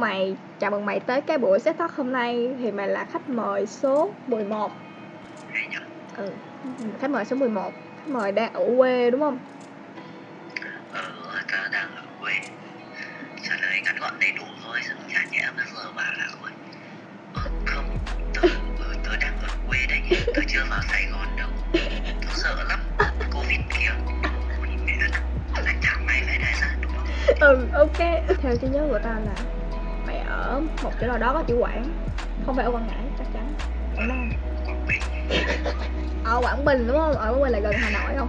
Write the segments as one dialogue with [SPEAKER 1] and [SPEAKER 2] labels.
[SPEAKER 1] mày, chào mừng mày tới cái buổi set talk hôm nay. Thì mày là khách mời số 11
[SPEAKER 2] hay nhỉ
[SPEAKER 1] Ừ, khách mời số 11 Khách mời đang ở quê đúng không?
[SPEAKER 2] ờ tớ đang ở quê. Trả lời ngắn gọn đầy đủ thôi xong chả nhẽ mà vừa bảo là ôi. Ờ, không tớ ừ, tớ đang ở quê đấy tớ chưa vào sài gòn đâu. Tớ sợ lắm. Covid kìa. Ôi mẹ lại chẳng may phải đại ra đúng không?
[SPEAKER 1] Ừ, ok. Theo trí nhớ của tao là Mày ở một chỗ nào đó có chữ Quảng Không phải ở Quảng Ngãi, chắc chắn Quảng Nam Ở Quảng Bình đúng không? Ở Quảng Bình là gần Hà Nội không?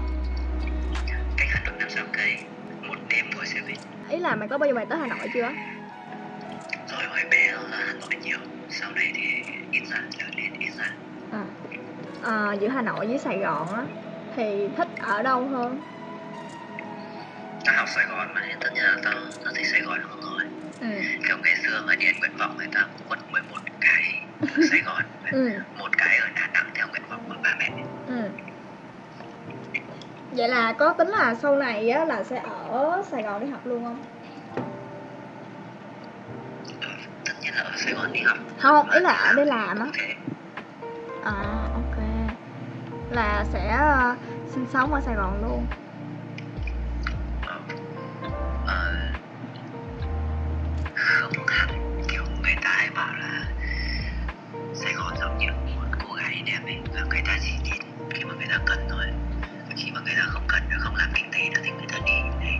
[SPEAKER 2] cách hà nội năm sáu cây một đêm ngồi xe buýt
[SPEAKER 1] Ý là mày có bao giờ mày tới Hà Nội chưa?
[SPEAKER 2] rồi hồi bé là hà nội nhiều sau này thì ít ra trở nên ít ra
[SPEAKER 1] À. À, giữa Hà Nội với Sài Gòn á Thì thích ở đâu hơn?
[SPEAKER 2] tao học sài gòn mà nên tất nhiên là tao tao thích sài gòn hơn rồi
[SPEAKER 1] Ừ,
[SPEAKER 2] kiểu ngày xưa mà điền nguyện vọng người ta quất 11 cái ở Sài Gòn.
[SPEAKER 1] Ừ,
[SPEAKER 2] một cái ở Đà Nẵng theo nguyện vọng của ba mẹ.
[SPEAKER 1] Ừ. Vậy là có tính là sau này á là sẽ ở Sài Gòn đi học luôn không?
[SPEAKER 2] ừ, tất nhiên là ở Sài Gòn đi học.
[SPEAKER 1] Không, ý là ở đây làm á. À, ok. Là sẽ ờ, sinh sống ở Sài Gòn luôn
[SPEAKER 2] ta cần thôi. Và khi mà người ta không cần không làm kinh tế nữa thì người ta đi đấy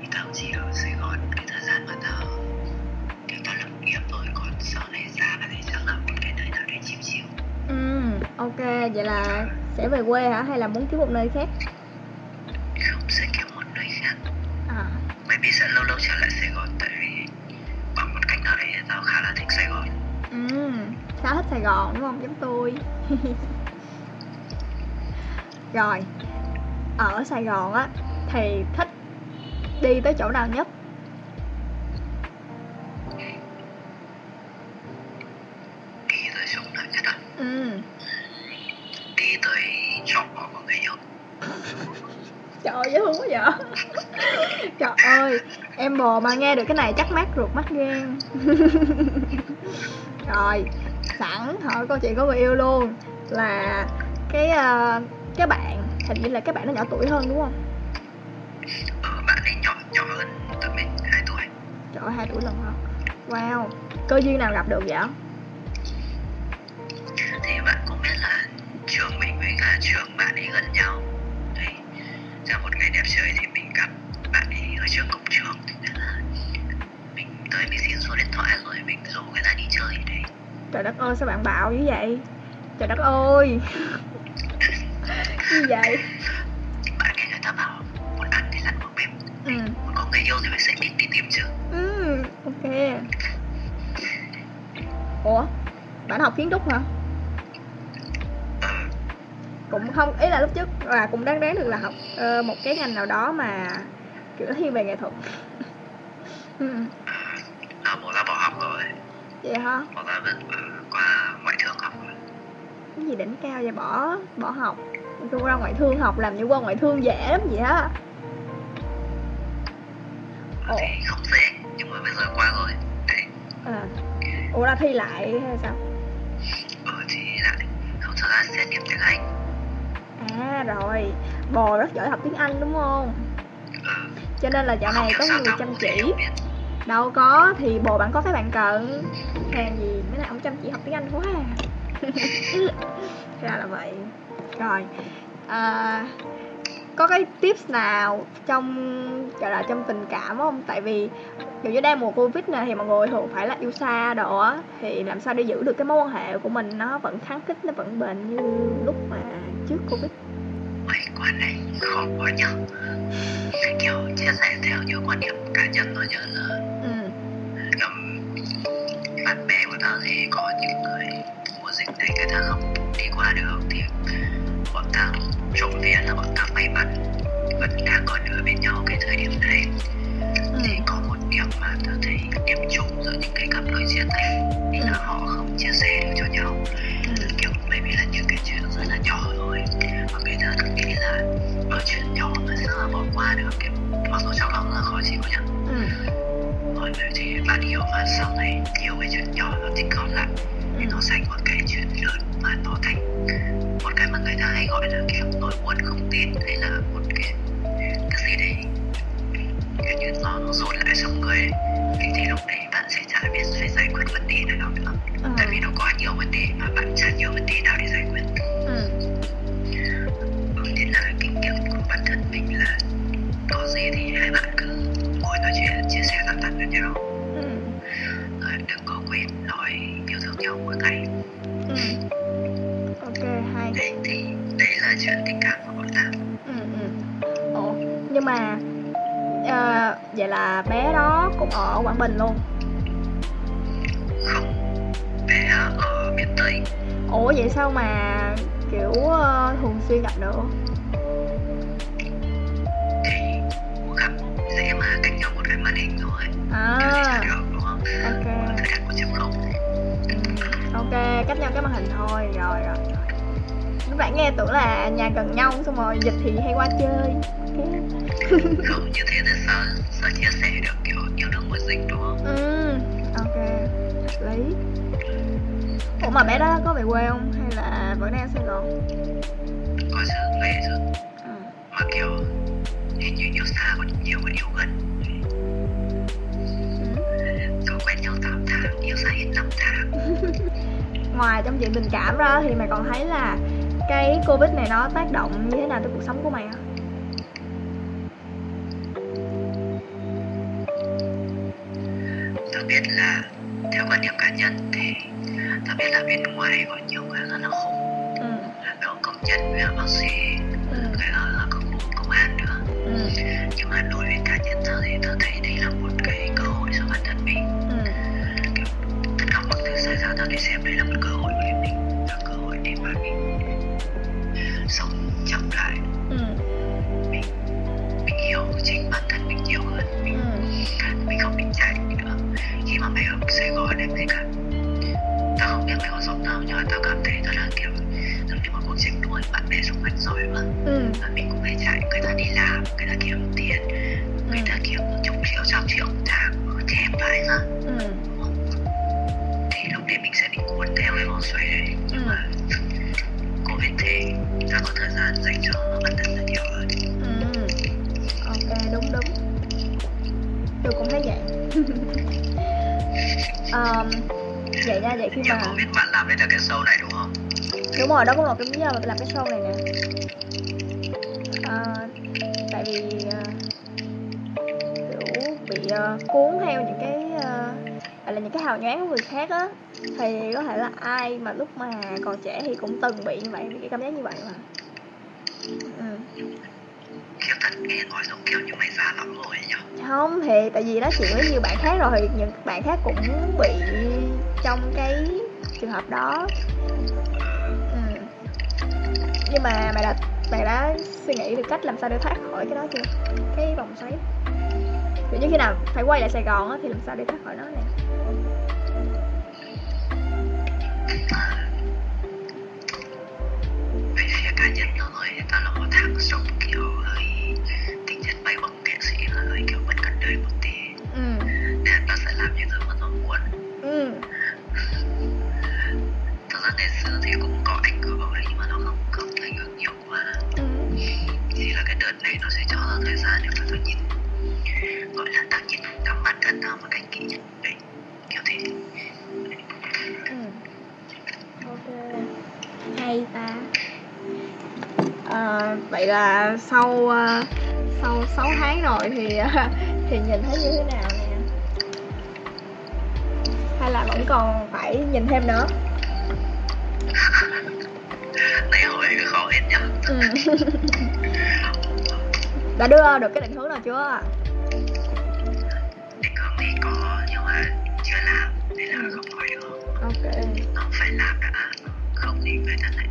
[SPEAKER 2] thì tao chỉ ở Sài Gòn. Cái thời gian mà tao kiểu tao lập nghiệp thôi còn sau này ra là thì chắc là một cái nơi nào đấy chill chill.
[SPEAKER 1] Ừ, ok, vậy là sẽ về quê hả? Hay là muốn kiếm một nơi khác?
[SPEAKER 2] không sẽ kiếm một nơi khác.
[SPEAKER 1] À,
[SPEAKER 2] maybe sẽ lâu lâu trở lại Sài Gòn tại vì bằng một cách nào đấy tao khá là thích Sài Gòn.
[SPEAKER 1] Ừ, khá thích Sài Gòn đúng không? Giống tôi Rồi, ở Sài Gòn á Thì thích đi tới chỗ nào nhất?
[SPEAKER 2] đi tới chỗ nào nhất à
[SPEAKER 1] Ừ,
[SPEAKER 2] đi tới trọ của người yêu.
[SPEAKER 1] Trời ơi, dễ thương quá vậy? Trời ơi, em bồ mà nghe được cái này chắc mát ruột mát gan. Rồi, sẵn hỏi câu chuyện của người yêu luôn Là cái ờ, cái bạn, hình như là cái bạn nó nhỏ tuổi hơn đúng không?
[SPEAKER 2] ờ, bạn ấy nhỏ nhỏ hơn tụi mình 2 tuổi
[SPEAKER 1] Trời ơi, 2 tuổi lần hả? Wow, cơ duyên nào gặp được vậy?
[SPEAKER 2] thì bạn cũng biết là trường mình với cả trường bạn ấy gần nhau đấy ra một ngày đẹp trời thì mình gặp bạn ấy ở trước cổng trường nên là mình tới mình xin số điện thoại rồi mình rủ người ta đi chơi đấy
[SPEAKER 1] Trời đất ơi, sao bạn bạo dữ vậy? Trời đất ơi Gì vậy?
[SPEAKER 2] bạn nghe người ta bảo muốn ăn thì lặn vào bếp
[SPEAKER 1] Ừ,
[SPEAKER 2] muốn có người yêu thì phải sẽ biết đi tìm chứ.
[SPEAKER 1] Ừ, ok. Ủa, bạn học kiến trúc hả?
[SPEAKER 2] ờ
[SPEAKER 1] cũng không ý là lúc trước là cũng đáng đáng được là học ờ, một cái ngành nào đó mà kiểu thiên về nghệ thuật. Ừ.
[SPEAKER 2] à, bỏ ra bỏ học rồi.
[SPEAKER 1] Vậy hả?
[SPEAKER 2] Ra vẫn ừ, qua ngoại thương học
[SPEAKER 1] cái gì đỉnh cao vậy? Bỏ bỏ học tôi ra ngoại thương học làm như qua ngoại thương dễ lắm vậy á. Ồ.
[SPEAKER 2] thì không dễ nhưng mà bây giờ qua rồi. Đấy
[SPEAKER 1] à. ủa là thi lại hay sao?
[SPEAKER 2] Ừ thì lại. Không thật ra xét điểm tiếng Anh.
[SPEAKER 1] À rồi. Bò rất giỏi học tiếng anh đúng không?
[SPEAKER 2] Ừ.
[SPEAKER 1] Cho nên là dạo này có người chăm chỉ. đâu có thì bồ bạn có cái bạn cần. Hàng gì mấy này ông chăm chỉ học tiếng anh quá à. ra là vậy rồi. À, có cái tips nào trong gọi là trong tình cảm không? Tại vì kiểu như đang mùa covid nè thì mọi người thường phải là yêu xa đồ á thì làm sao để giữ được cái mối quan hệ của mình nó vẫn kháng khích nó vẫn bền như lúc mà trước covid?
[SPEAKER 2] Ôi, quan này khó quá nhở. Kiểu chia sẻ theo như quan điểm cá nhân thôi nhớ là
[SPEAKER 1] ừ.
[SPEAKER 2] bạn bè của tao thì có những người mùa dịch này người ta không đi qua được thì bọn tao trộm vía là bọn tao may mắn. Vẫn đang còn ở bên nhau cái thời điểm này.
[SPEAKER 1] Ừ.
[SPEAKER 2] thì có một điểm mà tao thấy điểm chung giữa những cái cặp đôi chia tay là họ không chia sẻ được cho nhau.
[SPEAKER 1] Ừ.
[SPEAKER 2] Kiểu maybe là những cái chuyện rất là nhỏ thôi. Và người ta cứ nghĩ là ở chuyện nhỏ mà sao mà bỏ qua được kiểu mặc dù trong lòng rất là khó chịu nhá
[SPEAKER 1] ừ.
[SPEAKER 2] Mọi người thì bạn hiểu mà sau này nhiều cái chuyện nhỏ nó tích góp lại. Thì nó thành một cái chuyện lớn mà nó thành hay gọi là kiểu nỗi buồn không tin hay là một cái cái gì đấy kiểu như nó nó dồn lại trong người ấy.
[SPEAKER 1] Quảng Bình luôn.
[SPEAKER 2] Không. Bé ở miền tây.
[SPEAKER 1] Ủa vậy sao mà kiểu ờ, thường xuyên gặp được?
[SPEAKER 2] Thì gặp dễ mà cách nhau một cái màn hình thôi.
[SPEAKER 1] À.
[SPEAKER 2] Được đúng không?
[SPEAKER 1] Ok. ừ. Ok cách nhau cái màn hình thôi. Rồi rồi Lúc nãy nghe tưởng là nhà gần nhau xong rồi dịch thì hay qua chơi. Ok.
[SPEAKER 2] không như thế thì sao sao chia sẻ được dịch đúng không?
[SPEAKER 1] Ừ ok hợp lý Ủa mà bé đó có về quê không? Hay là vẫn đang ở Sài Gòn
[SPEAKER 2] có sự về chứ
[SPEAKER 1] ừ.
[SPEAKER 2] mà kiểu hình như yêu xa còn nhiều hơn yêu gần.
[SPEAKER 1] Ừ.
[SPEAKER 2] rồi quen nhau 8 tháng yêu xa hết 5 tháng.
[SPEAKER 1] Ngoài trong chuyện tình cảm ra thì mày còn thấy là cái covid này nó tác động như thế nào tới cuộc sống của mày không
[SPEAKER 2] biết là theo quan điểm cá nhân thì tớ biết là bên ngoài có nhiều người rất là khổ
[SPEAKER 1] ừ.
[SPEAKER 2] đó công nhân với bác sĩ
[SPEAKER 1] ừ.
[SPEAKER 2] người ở là công công an nữa
[SPEAKER 1] ừ.
[SPEAKER 2] nhưng mà đối với cá nhân tớ thì tớ thấy đây là một cái cơ hội cho bản thân mình
[SPEAKER 1] ừ.
[SPEAKER 2] tất cả mọi thứ xảy ra tớ để xem đây là một cơ hội
[SPEAKER 1] đúng rồi đó cũng là cái lý do mà tôi làm cái show này nè Ờ, tại vì ờ, kiểu bị ờ, cuốn theo những cái gọi là những cái hào nhoáng của người khác á thì có thể là ai mà lúc mà còn trẻ thì cũng từng bị như vậy bị cái cảm giác như vậy mà ừ. Không thì tại vì nói chuyện với nhiều bạn khác rồi thì những bạn khác cũng bị trong cái trường hợp đó nhưng mà mày đã mày đã suy nghĩ được cách làm sao để thoát khỏi cái đó chưa? Cái vòng xoáy. Kiểu như khi nào phải quay lại sài gòn á thì làm sao để thoát khỏi nó
[SPEAKER 2] này
[SPEAKER 1] vậy là sau ờ, sau 6 tháng rồi thì ờ, thì nhìn thấy như thế nào nè? Hay là vẫn còn phải nhìn thêm nữa?
[SPEAKER 2] Này hỏi cái khó hết nhá
[SPEAKER 1] ừ. đã đưa được cái định hướng nào chưa?
[SPEAKER 2] Định hướng thì có nhưng mà chưa làm nên là không nói được
[SPEAKER 1] ok.
[SPEAKER 2] Nó phải làm đã không thì người ta lại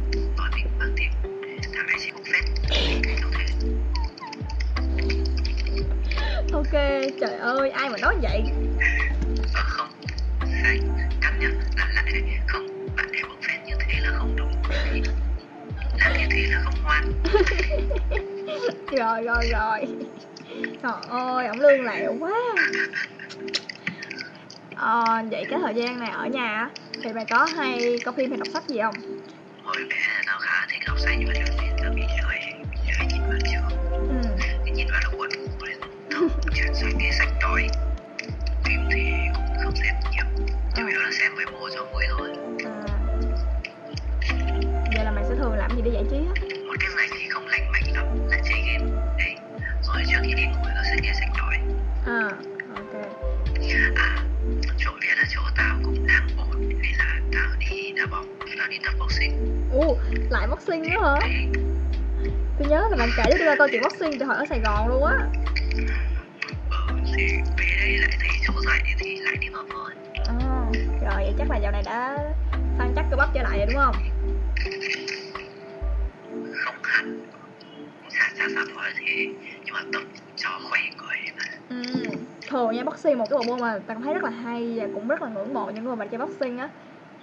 [SPEAKER 1] ok trời ơi ai mà nói vậy?
[SPEAKER 2] Không sai cắt nhá làm lại này không bạn để bốc phép như thế là không đúng. Làm như thế là không ngoan.
[SPEAKER 1] Rồi rồi rồi. Trời ơi ổng lương lẹo quá. Ờ, vậy cái thời gian này ở nhà thì mày có hay coi phim hay đọc sách gì không?
[SPEAKER 2] Hồi bé tao khá thích đọc sách nhưng mà vui thôi.
[SPEAKER 1] À. vậy là mày sẽ thường làm gì để giải trí á?
[SPEAKER 2] Một cái giải trí không lành mạnh lắm là chơi game. Đấy. Rồi trước khi đi ngủ tao sẽ nghe sách nói.
[SPEAKER 1] À ok.
[SPEAKER 2] À chỗ biết là chỗ tao cũng đang ổn nên là tao đi đá bóng tao đi tập boxing.
[SPEAKER 1] Ồ lại boxing nữa hả?
[SPEAKER 2] Đấy.
[SPEAKER 1] Tôi nhớ là bạn kể cho tôi câu chuyện boxing từ hồi ở sài gòn luôn á.
[SPEAKER 2] Ừ, thì về đây lại thấy chỗ dạy thì lại đi vào thôi
[SPEAKER 1] rồi vậy chắc là dạo này đã săn chắc cơ bắp trở lại rồi đúng không?
[SPEAKER 2] Không hẳn. Chả chả sao nói thế nhưng mà tập cho khỏe người mà.
[SPEAKER 1] Ừ. thường nha boxing một cái bộ môn mà tao cảm thấy rất là hay và cũng rất là ngưỡng mộ những người mà chơi boxing á.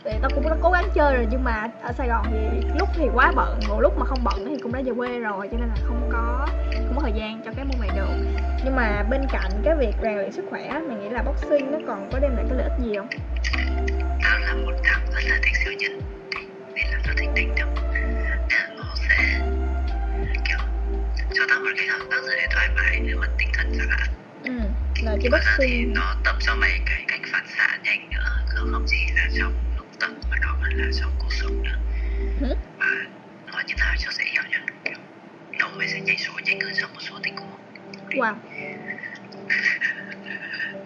[SPEAKER 1] Thì tao cũng đã cố gắng chơi rồi nhưng mà ở Sài Gòn thì lúc thì quá bận một lúc mà không bận thì cũng đã về quê rồi cho nên là không có thời gian cho cái môn này được. Nhưng mà bên cạnh cái việc rèn luyện sức khỏe mày nghĩ là boxing nó còn có đem lại cái lợi ích gì không?
[SPEAKER 2] Tao là một thằng rất là thích siêu nhân. Nên là tao thích đánh là nó sẽ kiểu cho tao một cái cảm giác rất là thoải mái về mặt tinh thần chẳng hạn.
[SPEAKER 1] Ừ là
[SPEAKER 2] thì
[SPEAKER 1] boxing.
[SPEAKER 2] nó tập cho mày cái cách phản xạ nhanh nữa. Không không chỉ là trong lúc tập mà nó còn là trong cuộc sống nữa nhảy số nhanh hơn trong một số tình huống
[SPEAKER 1] wow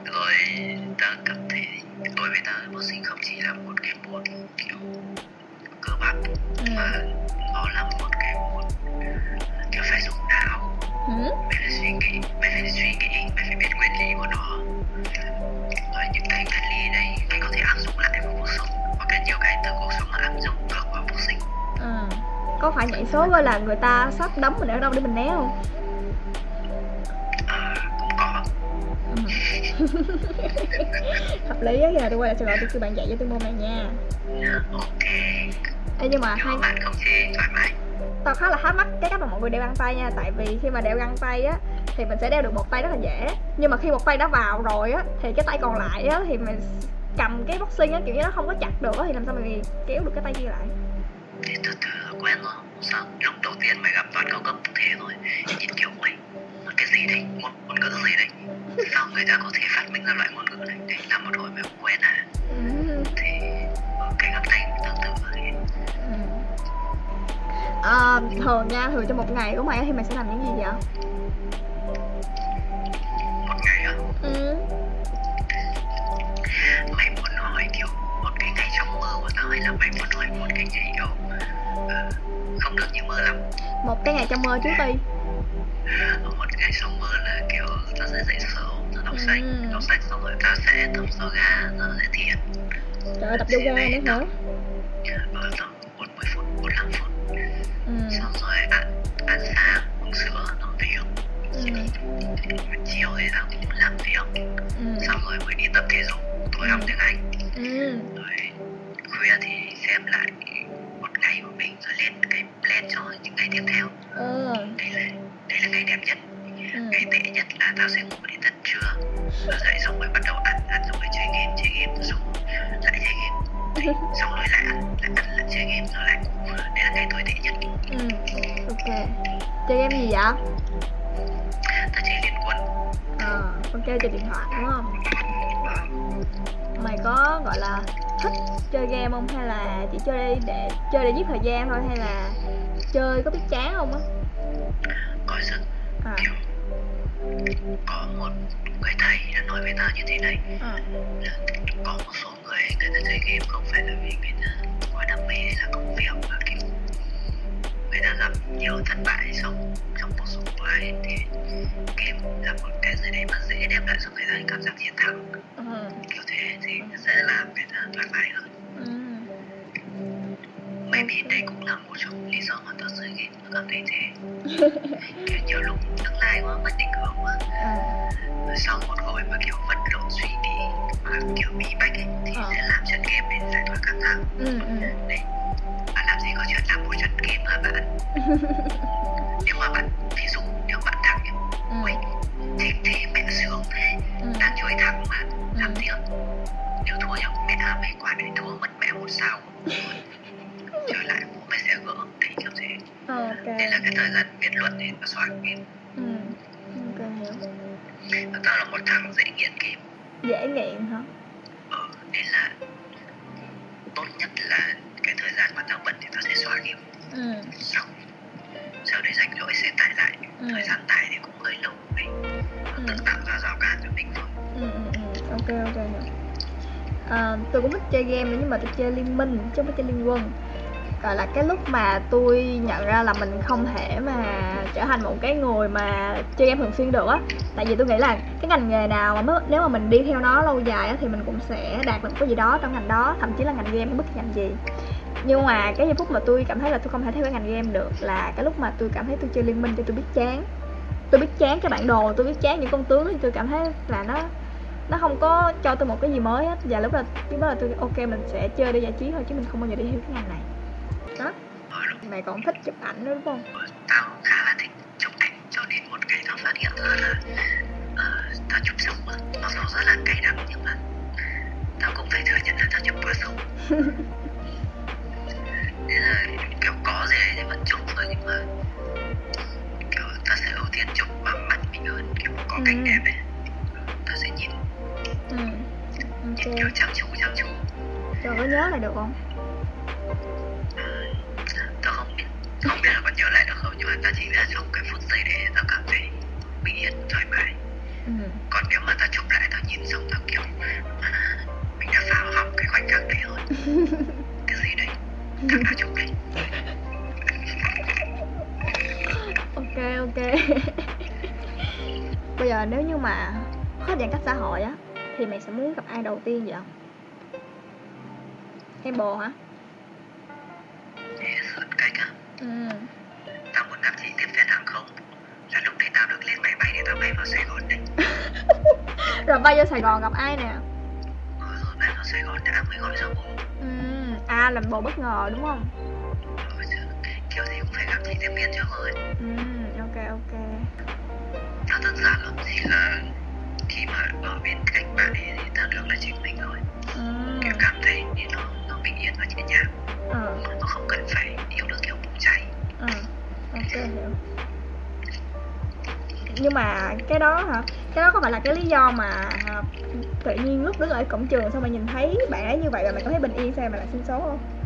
[SPEAKER 2] rồi ta cảm thấy đối với ta boxing không chỉ là một cái môn kiểu cơ bản
[SPEAKER 1] ừ.
[SPEAKER 2] mà nó là một cái môn kiểu phải dùng não
[SPEAKER 1] Hử?
[SPEAKER 2] mày phải suy nghĩ mày phải suy nghĩ mày phải biết nguyên lý của nó rồi những cái nguyên lý có
[SPEAKER 1] phải nhảy số là người ta sắp đấm mình ở đâu để mình né không? Hợp lý á giờ tôi quay lại Sài Gòn tôi kêu bạn dạy cho tôi môn này nha.
[SPEAKER 2] Ok
[SPEAKER 1] Ê, nhưng mà
[SPEAKER 2] mái
[SPEAKER 1] tao khá là thắc mắc cái cách mà mọi người đeo găng tay nha tại vì khi mà đeo găng tay á thì mình sẽ đeo được một tay rất là dễ. Nhưng mà khi một tay đã vào rồi á thì cái tay còn lại á thì mình cầm cái boxing á kiểu như nó không có chặt được á thì làm sao mình kéo được cái tay kia lại
[SPEAKER 2] thì từ từ là quen rồi. Sao? Lúc đầu tiên mày gặp toàn cao cấp thế thôi. Nhìn kiểu mày cái gì đấy? Ngôn, ngôn ngữ gì đấy? Sao người ta có thể phát minh ra loại ngôn ngữ này? Để làm một hồi mày không quen à? Thì ở cái găng tay cũng tương tự vậy
[SPEAKER 1] Ừ. À, thường nha thường trong một ngày của mày thì mày sẽ làm những gì vậy?
[SPEAKER 2] Một ngày á?
[SPEAKER 1] Ừ.
[SPEAKER 2] là mày muốn hỏi một cái ngày kiểu ờ, không được như mơ lắm.
[SPEAKER 1] Một cái ngày trong mơ trước đi.
[SPEAKER 2] Ở một ngày trong mơ là kiểu tao sẽ dậy sớm tao đọc sách.
[SPEAKER 1] Ừ.
[SPEAKER 2] đọc sách xong rồi tao sẽ tập yoga tao sẽ thiền.
[SPEAKER 1] Trời tập yoga nữa hả?
[SPEAKER 2] ở tầm 40 phút 45 phút
[SPEAKER 1] không hay là chỉ chơi để chơi để giết thời gian thôi hay là chơi có biết chán không á
[SPEAKER 2] có sự
[SPEAKER 1] à,
[SPEAKER 2] kiểu có một người thầy đã nói với tao như thế này
[SPEAKER 1] à.
[SPEAKER 2] là có một số người người ta chơi game không phải là vì người ta quá đam mê hay là công việc mà kiểu người ta gặp nhiều thất bại trong trong sống của ai thì game là một cái gì đấy mà dễ đem lại cho người ta cảm giác chiến thắng
[SPEAKER 1] Ừ.
[SPEAKER 2] kiểu thế thì sẽ làm người ta thoải mái hơn. Maybe đây cũng là một trong lý do mà tao chơi game tao cảm thấy thế kiểu nhiều lúc tương lai quá mất định hướng quá
[SPEAKER 1] À.
[SPEAKER 2] rồi sau một hồi mà kiểu vật lộn suy nghĩ mà kiểu bí bách ấy, thì
[SPEAKER 1] Ờ.
[SPEAKER 2] sẽ làm trận game để giải tỏa căng thẳng
[SPEAKER 1] Ừ. Ừ.
[SPEAKER 2] đấy bạn làm gì có chuyện làm một trận game hả bạn nếu mà bạn ví dụ nếu bạn thắng
[SPEAKER 1] Ừ.
[SPEAKER 2] ui thế thế mẹ sướng thế
[SPEAKER 1] Ừ.
[SPEAKER 2] đang chơi thắng mà làm
[SPEAKER 1] Ừ.
[SPEAKER 2] tiếp thời gian viết luận thì tao xóa game
[SPEAKER 1] ừ ok hiểu.
[SPEAKER 2] Là một thằng dễ nghiện game.
[SPEAKER 1] Dễ nghiện hả?
[SPEAKER 2] Ờ, nên là tốt nhất là cái thời gian mà tao bận thì tao sẽ xóa game.
[SPEAKER 1] Ừ.
[SPEAKER 2] Xong sau đấy rảnh rỗi sẽ tải lại.
[SPEAKER 1] Ừ.
[SPEAKER 2] thời gian tải thì cũng hơi lâu. Ấy
[SPEAKER 1] Ừ.
[SPEAKER 2] tự tạo ra rào cản cho mình thôi.
[SPEAKER 1] Ừ ừ ừ. Ok ok à, tôi cũng thích chơi game nhưng mà tôi chơi liên minh chứ không phải chơi liên quân gọi là cái lúc mà tôi nhận ra là mình không thể mà trở thành một cái người mà chơi game thường xuyên được á. Tại vì tôi nghĩ là cái ngành nghề nào mà mới- nếu mà mình đi theo nó lâu dài á thì mình cũng sẽ đạt được cái gì đó trong ngành đó, thậm chí là ngành game bất kỳ ngành gì. Nhưng mà cái giây phút mà tôi cảm thấy là tôi không thể theo cái ngành game được là cái lúc mà tôi cảm thấy tôi chơi liên minh thì tôi biết chán. Tôi biết chán cái bản đồ, tôi biết chán những con tướng thì tôi cảm thấy là nó nó không có cho tôi một cái gì mới hết và lúc đó lúc đó là tôi, ok, mình sẽ chơi để giải trí thôi chứ mình không bao giờ đi theo cái ngành này
[SPEAKER 2] lúc
[SPEAKER 1] mày còn thích chụp ảnh nữa đúng không?
[SPEAKER 2] Tao khá là thích chụp ảnh cho nên một ngày tao phát hiện ra là ờ, tao chụp sống á mặc dù rất là cay đắng nhưng mà tao cũng phải thừa nhận là tao chụp quá sống nên là kiểu có gì đấy thì vẫn chụp thôi nhưng mà kiểu tao sẽ ưu tiên chụp bằng mắt mình hơn kiểu có
[SPEAKER 1] Ừ.
[SPEAKER 2] cảnh đẹp ấy. Tao sẽ nhìn.
[SPEAKER 1] Ừ
[SPEAKER 2] nhìn
[SPEAKER 1] ok.
[SPEAKER 2] Kiểu chăm chú chăm chú.
[SPEAKER 1] Rồi có nhớ lại được không
[SPEAKER 2] không biết là còn nhớ lại được không? Nhưng mà tao chỉ là trong cái phút giây đấy tao cảm thấy bình yên thoải mái.
[SPEAKER 1] Ừ.
[SPEAKER 2] Còn nếu mà tao chụp lại tao nhìn xong tao kiểu à, mình đã phá hỏng cái khoảnh khắc đấy rồi. Cái gì đấy? Thằng nào chụp đấy?
[SPEAKER 1] Ok ok. Bây giờ nếu như mà hết giãn cách xã hội á thì mày sẽ muốn gặp ai đầu tiên vậy? Em bồ hả
[SPEAKER 2] bay
[SPEAKER 1] vô sài gòn gặp ai nè?
[SPEAKER 2] Ờ, rồi bay vào sài gòn đã mới gọi cho bố.
[SPEAKER 1] Ừ à làm bồ bất ngờ đúng không?
[SPEAKER 2] Chứ kiểu gì cũng phải gặp chị tiếp viên trước rồi
[SPEAKER 1] ừ ok ok.
[SPEAKER 2] Tao đơn giản lắm chỉ là khi mà ở bên cạnh bạn ấy thì tao được là chính mình thôi.
[SPEAKER 1] Ừ
[SPEAKER 2] kiểu cảm thấy như nó nó bình yên và nhẹ nhàng.
[SPEAKER 1] Ờ
[SPEAKER 2] nó không cần phải yêu được kiểu bùng cháy.
[SPEAKER 1] Ừ ok hiểu. Nhưng mà cái đó hả cái đó có phải là cái lý do mà à, tự nhiên lúc đứng ở cổng trường xong mày nhìn thấy bạn ấy như vậy và mày cảm thấy bình yên sao mà lại sinh số không?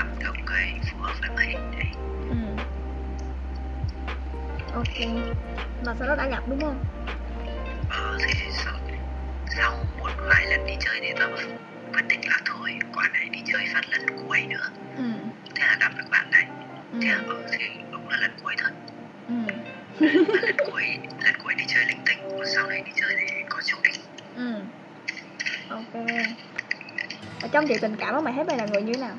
[SPEAKER 2] Gặp được người phù hợp với mày đấy.
[SPEAKER 1] Ừ. Ok. Và sau đó đã gặp đúng không?
[SPEAKER 2] Ờ thì sau, sau một vài lần đi chơi thì tao quyết định là thôi quả này đi chơi phát lần cuối nữa.
[SPEAKER 1] Ừ.
[SPEAKER 2] Thế là gặp được bạn này.
[SPEAKER 1] Ừ.
[SPEAKER 2] Thế là ừ thì đúng là lần cuối thật
[SPEAKER 1] ừ.
[SPEAKER 2] Lần cuối lần cuối đi chơi linh tinh sau này đi chơi thì có chủ đích
[SPEAKER 1] ừ. Ok. Ở trong chuyện tình cảm á mày thấy mày là người như thế nào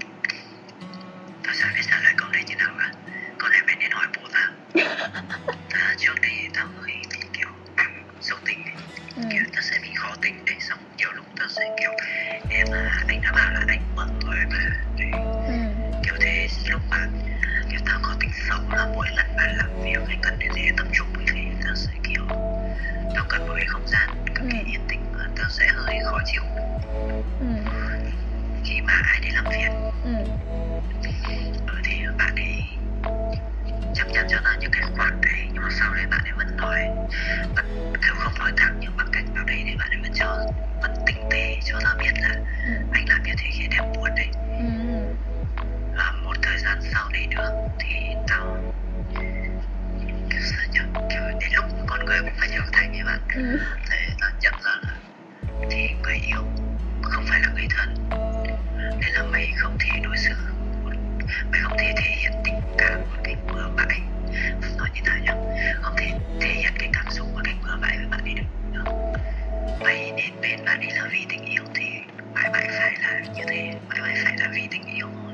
[SPEAKER 2] như thế có thể phải là vì tình yêu thôi.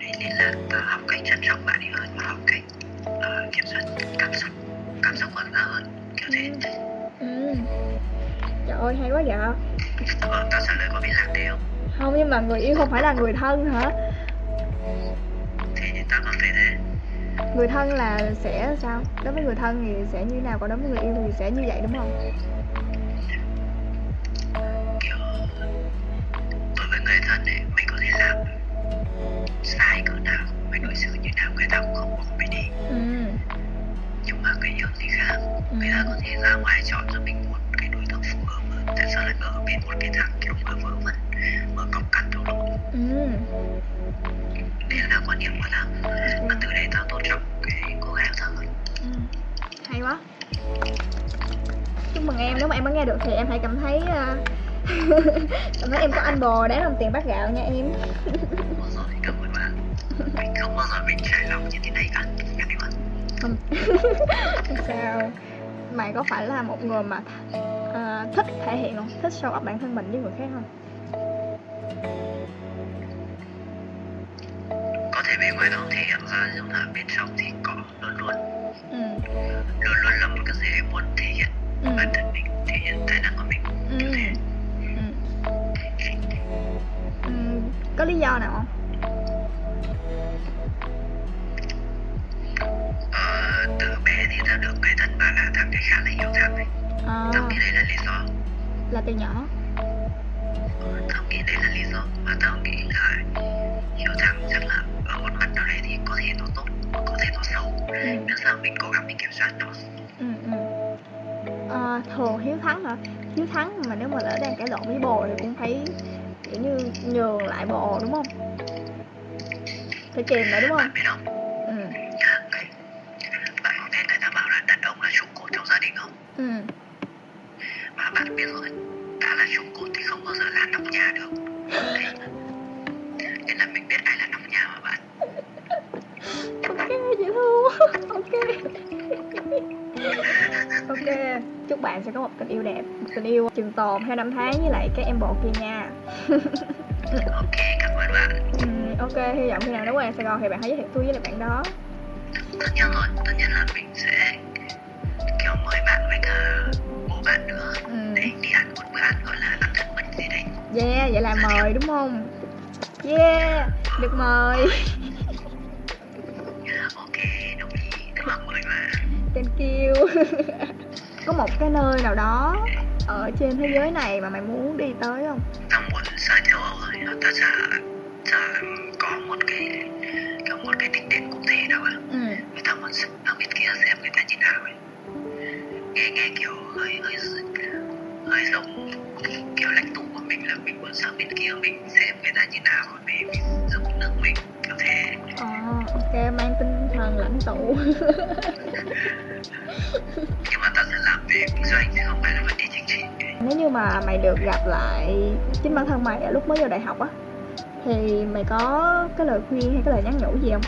[SPEAKER 2] Thế nên là học cách chăm sóc bạn ấy hơn và học cách uh, kiểm soát cảm xúc cảm xúc của ra hơn kiểu thế. Ừ. ừ. trời
[SPEAKER 1] ơi hay quá vậy.
[SPEAKER 2] Ờ, tao trả lời có biết làm thế không?
[SPEAKER 1] Không nhưng mà người yêu không phải là người thân hả?
[SPEAKER 2] Thì tao còn thấy thế.
[SPEAKER 1] Người thân là sẽ sao? Đối với người thân thì sẽ như nào còn đối với người yêu thì sẽ như vậy đúng không?
[SPEAKER 2] Ta có thể ra ngoài chọn cho mình một cái đối tượng phù hợp hơn. Tại sao lại ở bên một cái thằng kiểu vừa vớ vẩn vừa cọc cằn thổ lộ
[SPEAKER 1] ừ.
[SPEAKER 2] Đấy là quan điểm của tao và từ đấy tao tôn trọng cái cô gái của tao hơn.
[SPEAKER 1] Ừ. hay quá. Chúc mừng em nếu mà em có nghe được thì em hãy cảm thấy ờ, cảm thấy em có anh bồ đáng đồng tiền bát gạo nha em.
[SPEAKER 2] Ôi rồi cảm ơn bạn mình không bao giờ mình trải lòng như thế này cả.
[SPEAKER 1] Không. Không sao mày có phải là một người mà ờ, thích thể hiện không? Thích show up bản thân mình với người khác không?
[SPEAKER 2] Có thể bên ngoài nó không thể hiện ra nhưng mà bên trong thì có luôn luôn.
[SPEAKER 1] Ừ.
[SPEAKER 2] Luôn luôn là một cái gì muốn thể hiện
[SPEAKER 1] ừ.
[SPEAKER 2] bản thân mình thể hiện tài năng của mình.
[SPEAKER 1] Ừ. Ừ. Ừ, có lý do nào không
[SPEAKER 2] khá là hiểu thằng ấy
[SPEAKER 1] à,
[SPEAKER 2] tao nghĩ đây là lý do.
[SPEAKER 1] Là từ nhỏ.
[SPEAKER 2] Ờ, tao nghĩ đây là lý do. Và tao nghĩ là hiểu thằng chắc là ở một mặt nào đấy thì có thể nó tốt có thể nó xấu.
[SPEAKER 1] Ừ.
[SPEAKER 2] Nhưng sao mình cố gắng mình kiểm soát nó.
[SPEAKER 1] Ừ ừ. Ờ, thường hiếu thắng hả? Hiếu thắng mà nếu mà lỡ đang cãi lộn với bồ thì cũng phải kiểu như nhường lại bồ đúng không? Phải kìm lại đúng không?
[SPEAKER 2] Bạn biết không
[SPEAKER 1] ừ.
[SPEAKER 2] Và bạn biết rồi đã là trụ cột thì không bao giờ là nóc nhà được. Đấy. nên là mình biết ai là nóc nhà mà bạn.
[SPEAKER 1] Ok dễ thương ok. Ok chúc bạn sẽ có một tình yêu đẹp một tình yêu trường tồn theo năm tháng với lại cái em bộ kia nha.
[SPEAKER 2] Ok cảm ơn bạn.
[SPEAKER 1] Ừ, ok hy vọng khi nào quay lại sài gòn thì bạn hãy giới thiệu tôi với lại bạn đó.
[SPEAKER 2] Tất nhiên rồi tất nhiên là mình sẽ mời bạn với cả bố bạn nữa.
[SPEAKER 1] Ừ.
[SPEAKER 2] để đi ăn một bữa ăn gọi là ăn thân mật gì đấy.
[SPEAKER 1] Yeah vậy là mời đúng không? Yeah được mời.
[SPEAKER 2] Ok đồng ý. Rất là mời mà
[SPEAKER 1] thank you. Có một cái nơi nào đó ở trên thế giới này mà mày muốn đi tới không?
[SPEAKER 2] Tao muốn sang châu âu rồi tao chả chả có một cái kiểu một cái đích đến cụ thể đâu ạ
[SPEAKER 1] ừ.
[SPEAKER 2] Người ta muốn sang bên kia xem người ta như nào ấy nghe nghe kiểu hơi hơi hơi giống kiểu lãnh tụ của mình là mình muốn sang bên kia mình xem người ta như nào về mình giúp nước mình kiểu thế.
[SPEAKER 1] Ờ ok mang tinh thần lãnh tụ.
[SPEAKER 2] Nhưng mà tao sẽ làm về kinh doanh chứ không phải là vấn đề chính trị.
[SPEAKER 1] Nếu như mà mày được gặp lại chính bản thân mày ở lúc mới vào đại học á thì mày có cái lời khuyên hay cái lời nhắn nhủ gì không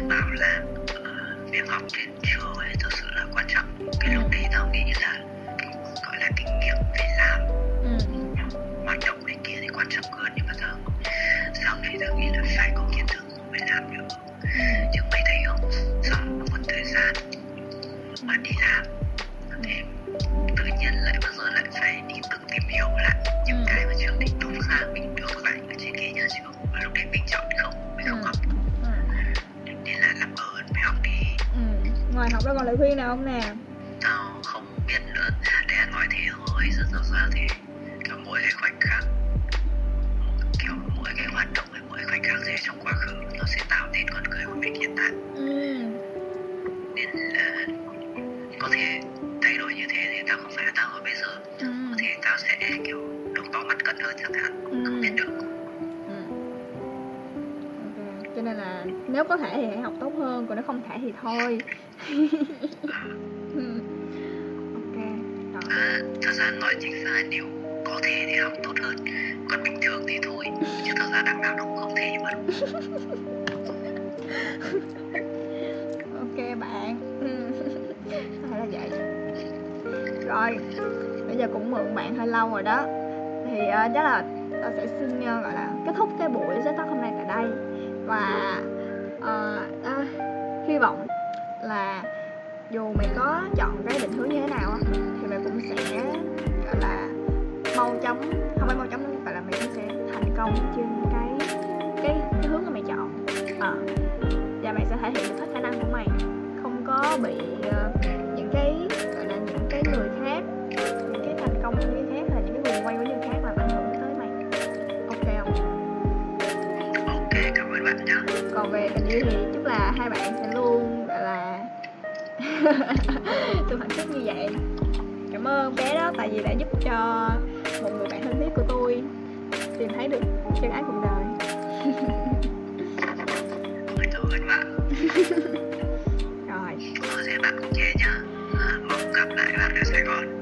[SPEAKER 2] sẽ bảo là ờ, việc học trên trường ấy thực sự là quan trọng. Cái lúc đấy tao nghĩ là gọi là kinh nghiệm về làm.
[SPEAKER 1] Ừ.
[SPEAKER 2] Hoạt động này kia thì quan trọng hơn nhưng mà tao sau này tao nghĩ là phải có kiến thức mới làm được. Nhưng mày thấy không? Sau một thời gian. Mà đi làm thì tự nhiên lại bao
[SPEAKER 1] còn lời khuyên nào không nè?
[SPEAKER 2] Tao không biết nữa. Để nói thế thôi rất rõ ràng thì kiểu mỗi cái khoảnh khắc kiểu mỗi cái hoạt động hay mỗi khoảnh khắc gì trong quá khứ nó sẽ tạo nên con người của mình hiện tại
[SPEAKER 1] ừ.
[SPEAKER 2] Nên là có thể thay đổi như thế thì tao không phải là tao ở bây giờ.
[SPEAKER 1] Ừ.
[SPEAKER 2] Có thể tao sẽ kiểu được tỏ mắt cận hơn chẳng hạn.
[SPEAKER 1] Ừ.
[SPEAKER 2] không biết được
[SPEAKER 1] nên là là nếu có thể thì hãy học tốt hơn còn nếu không thể thì thôi. Ok rồi.
[SPEAKER 2] À, thật ra nói chính ra nếu có thể thì học tốt hơn còn bình thường thì thôi. Chứ thật ra đằng nào nó cũng không thể mà.
[SPEAKER 1] Ok bạn. Hay là vậy? Rồi bây giờ cũng mượn bạn hơi lâu rồi đó. Thì uh, chắc là tao sẽ xin uh, gọi là kết thúc cái buổi set talk hôm nay tại đây và uh, uh, hy vọng là dù mày có chọn cái định hướng như thế nào thì mày cũng sẽ gọi là mau chóng không phải mau chóng đâu phải là mày cũng sẽ thành công trên cái cái cái hướng mà mày chọn. À, và mày sẽ thể hiện được hết khả năng của mày. Không có bị uh, những cái gọi là những cái người khác những cái thành công của
[SPEAKER 2] bạn nhé
[SPEAKER 1] còn về tình yêu thì chúc là hai bạn sẽ luôn gọi là tôi hạnh phúc như vậy. Cảm ơn bé đó tại vì đã giúp cho một người bạn thân thiết của tôi tìm thấy được chân ái cuộc đời.
[SPEAKER 2] Ôi, cảm ơn bạn
[SPEAKER 1] rồi.
[SPEAKER 2] Có gì bạn cũng nhé nhá. Mong gặp lại bạn ở Sài Gòn